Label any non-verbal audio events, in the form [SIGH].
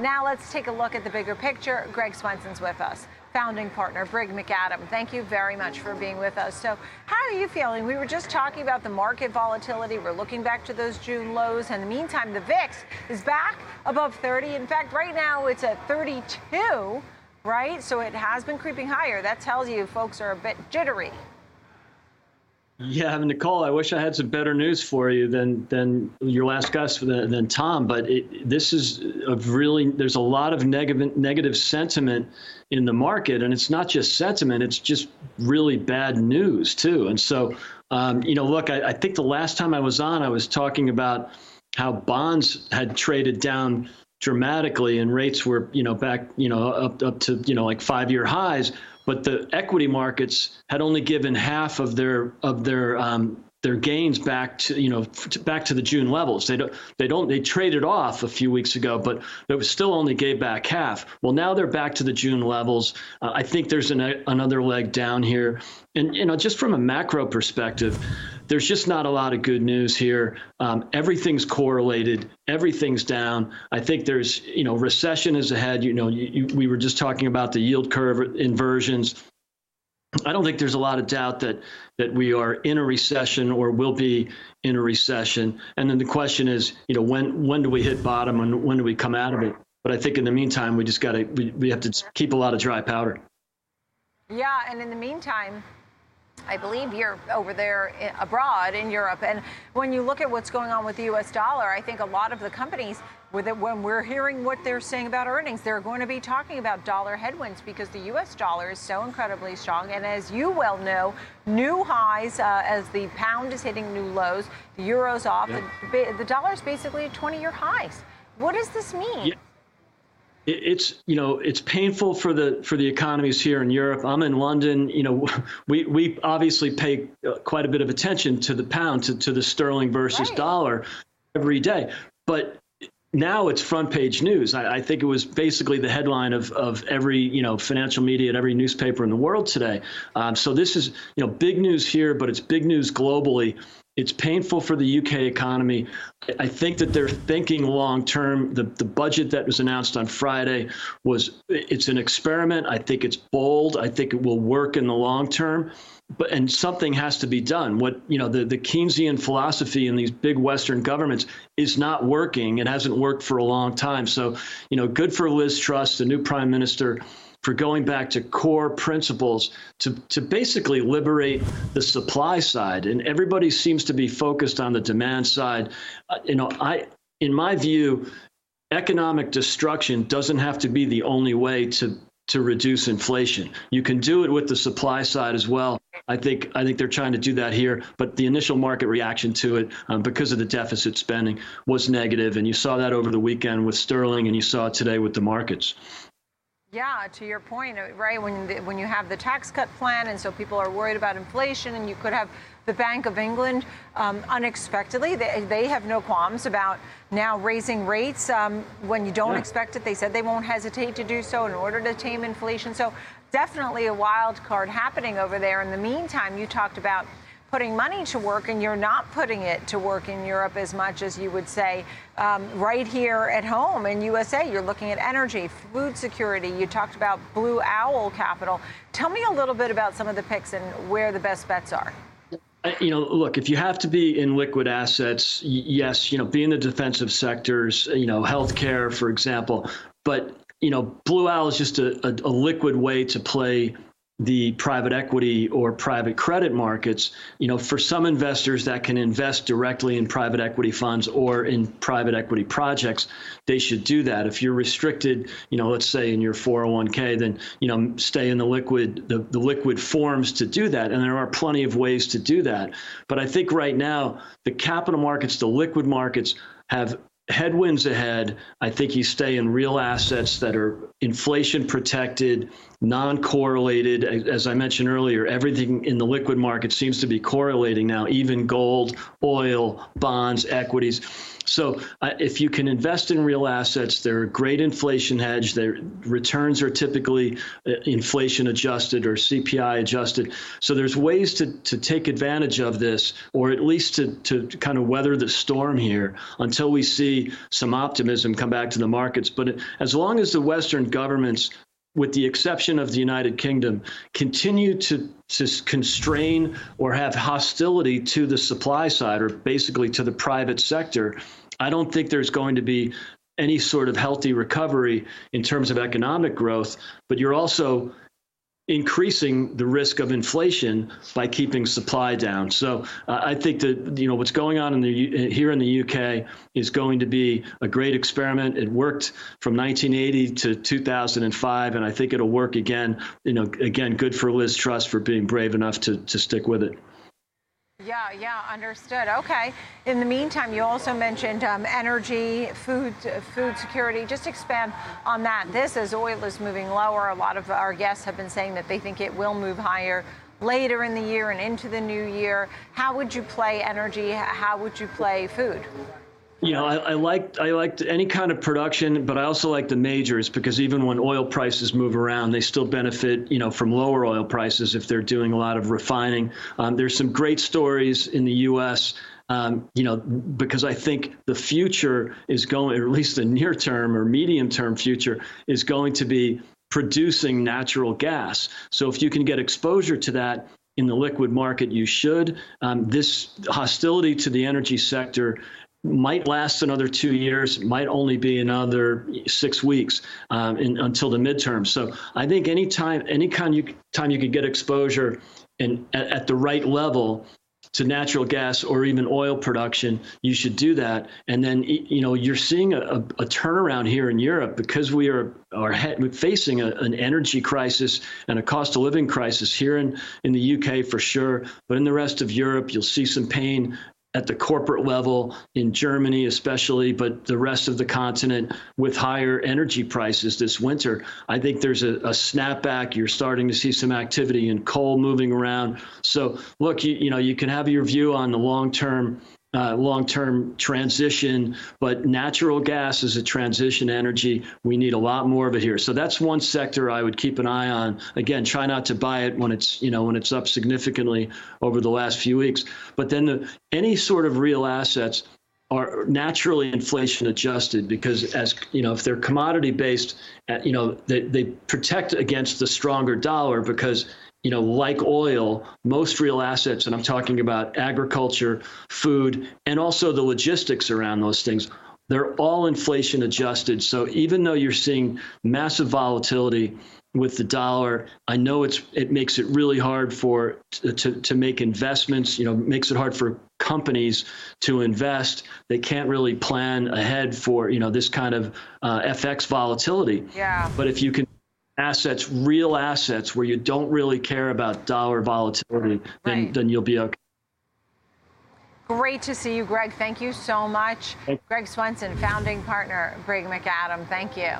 Now let's take a look at the bigger picture. Greg Swenson's with us founding partner, Brig McAdam. Thank you very much for being with us. So, how are you feeling? We were just talking about the market volatility. We're looking back to those June lows. In the meantime, the VIX is back above 30. In fact, right now it's at 32, right? So it has been creeping higher. That tells you folks are a bit jittery. Yeah, Nicole, I wish I had some better news for you than than your last guest than, than Tom. But it, this is a really there's a lot of negative negative sentiment in the market, and it's not just sentiment; it's just really bad news too. And so, um, you know, look, I, I think the last time I was on, I was talking about how bonds had traded down dramatically and rates were you know back you know up up to you know like five year highs but the equity markets had only given half of their of their um, their gains back to you know back to the June levels. They don't they don't they traded off a few weeks ago, but it still only gave back half. Well, now they're back to the June levels. Uh, I think there's an, another leg down here, and you know just from a macro perspective there's just not a lot of good news here. Um, everything's correlated. Everything's down. I think there's, you know, recession is ahead. You know, you, you, we were just talking about the yield curve inversions. I don't think there's a lot of doubt that that we are in a recession or will be in a recession. And then the question is, you know, when when do we hit bottom and when do we come out of it? But I think in the meantime, we just got to we, we have to keep a lot of dry powder. Yeah, and in the meantime, I believe you're over there abroad in Europe. And when you look at what's going on with the US dollar, I think a lot of the companies, when we're hearing what they're saying about earnings, they're going to be talking about dollar headwinds because the US dollar is so incredibly strong. And as you well know, new highs uh, as the pound is hitting new lows, the euro's off, yeah. the, the dollar is basically at 20 year highs. What does this mean? Yeah it's you know it's painful for the for the economies here in Europe. I'm in London. You know, [LAUGHS] we we obviously pay uh, quite a bit of attention to the pound to, to the sterling versus right. dollar every day, but now it's front page news. I, I, think it was basically the headline of, of every you know financial media and every newspaper in the world today. Um, so this is you know big news here, but it's big news globally. It's painful for the UK economy. I think that they're thinking long term. The, the budget that was announced on Friday was it's an experiment. I think it's bold. I think it will work in the long term. But and something has to be done. What you know, the, the Keynesian philosophy in these big Western governments is not working. It hasn't worked for a long time. So, you know, good for Liz Truss, the new prime minister for going back to core principles to, to basically liberate the supply side. And everybody seems to be focused on the demand side. Uh, you know, I, in my view, economic destruction doesn't have to be the only way to to reduce inflation. You can do it with the supply side as well. I think I think they're trying to do that here, but the initial market reaction to it, um, because of the deficit spending, was negative, and you saw that over the weekend with sterling, and you saw it today with the markets. Yeah, to your point, uh, right? When the, when you have the tax cut plan, and so people are worried about inflation, and you could have the Bank of England um, unexpectedly. They, they have no qualms about now raising rates um, when you don't yeah. expect it. They said they won't hesitate to do so in order to tame inflation. So definitely a wild card happening over there. In the meantime, you talked about putting money to work and you're not putting it to work in Europe as much as you would say um, right here at home in USA. You're looking at energy, food security. You talked about Blue Owl Capital. Tell me a little bit about some of the picks and where the best bets are. You know, look, if you have to be in liquid assets, yes, you know, be in the defensive sectors, you know, healthcare, for example. But, you know, Blue Owl is just a, a, a liquid way to play the private equity or private credit markets, you know, for some investors that can invest directly in private equity funds or in private equity projects, they should do that. If you're restricted, you know, let's say in your 401k, then, you know, stay in the liquid, the, the liquid forms to do that. And there are plenty of ways to do that. But I think right now, the capital markets, the liquid markets have headwinds ahead. I think you stay in real assets that are inflation protected, non correlated. As I mentioned earlier, everything in the liquid market seems to be correlating now, even gold, oil, bonds, equities. So uh, if you can invest in real assets, they're a great inflation hedge. Their returns are typically uh, inflation adjusted or CPI adjusted. So there's ways to, to take advantage of this, or at least to, to kind of weather the storm here until we see some optimism come back to the markets. But as long as the Western governments with the exception of the United Kingdom, continue to, to constrain or have hostility to the supply side or basically to the private sector, I don't think there's going to be any sort of healthy recovery in terms of economic growth. But you're also increasing the risk of inflation by keeping supply down. So uh, I think that you know what's going on in the here in the UK is going to be a great experiment. It worked from 1980 to 2005, and I think it'll work again. You know, again, good for Liz Truss for being brave enough to to stick with it. Yeah, yeah, understood. Okay. In the meantime, you also mentioned um, energy, food, food security. Just expand on that. This, as oil is moving lower, a lot of our guests have been saying that they think it will move higher later in the year and into the new year. How would you play energy? How would you play food? You know, I, like I like any kind of production, but I also like the majors because even when oil prices move around, they still benefit, you know, from lower oil prices if they're doing a lot of refining. Um, there's some great stories in the U.S. Um, you know, because I think the future is going, or at least the near term or medium term future is going to be producing natural gas. So if you can get exposure to that in the liquid market, you should. Um, this hostility to the energy sector might last another two years, might only be another six weeks um, in, until the midterm. So I think any time, any kind you time you could get exposure and at, at the right level to natural gas or even oil production, you should do that. And then, you know, you're seeing a, a turnaround here in Europe because we are are facing a, an energy crisis and a cost of living crisis here in, in the UK for sure. But in the rest of Europe, you'll see some pain at the corporate level in Germany, especially, but the rest of the continent with higher energy prices this winter. I think there's a, a snapback. You're starting to see some activity in coal moving around. So, look, you, you know, you can have your view on the long term uh, long-term transition, but natural gas is a transition energy. We need a lot more of it here. So that's one sector I would keep an eye on. Again, try not to buy it when it's you know when it's up significantly over the last few weeks. But then the, any sort of real assets are naturally inflation adjusted because as you know if they're commodity based uh, you know they, they protect against the stronger dollar because you know, like oil, most real assets, and I'm talking about agriculture, food, and also the logistics around those things, they're all inflation adjusted. So even though you're seeing massive volatility with the dollar, I know it's it makes it really hard for to, to make investments. You know, makes it hard for companies to invest. They can't really plan ahead for you know this kind of uh, FX volatility. Yeah. But if you can assets, real assets, where you don't really care about dollar volatility, then, Right. then you'll be okay. Great to see you, Greg. Thank you so much. Greg Swenson, founding partner, Brig McAdam. Thank you.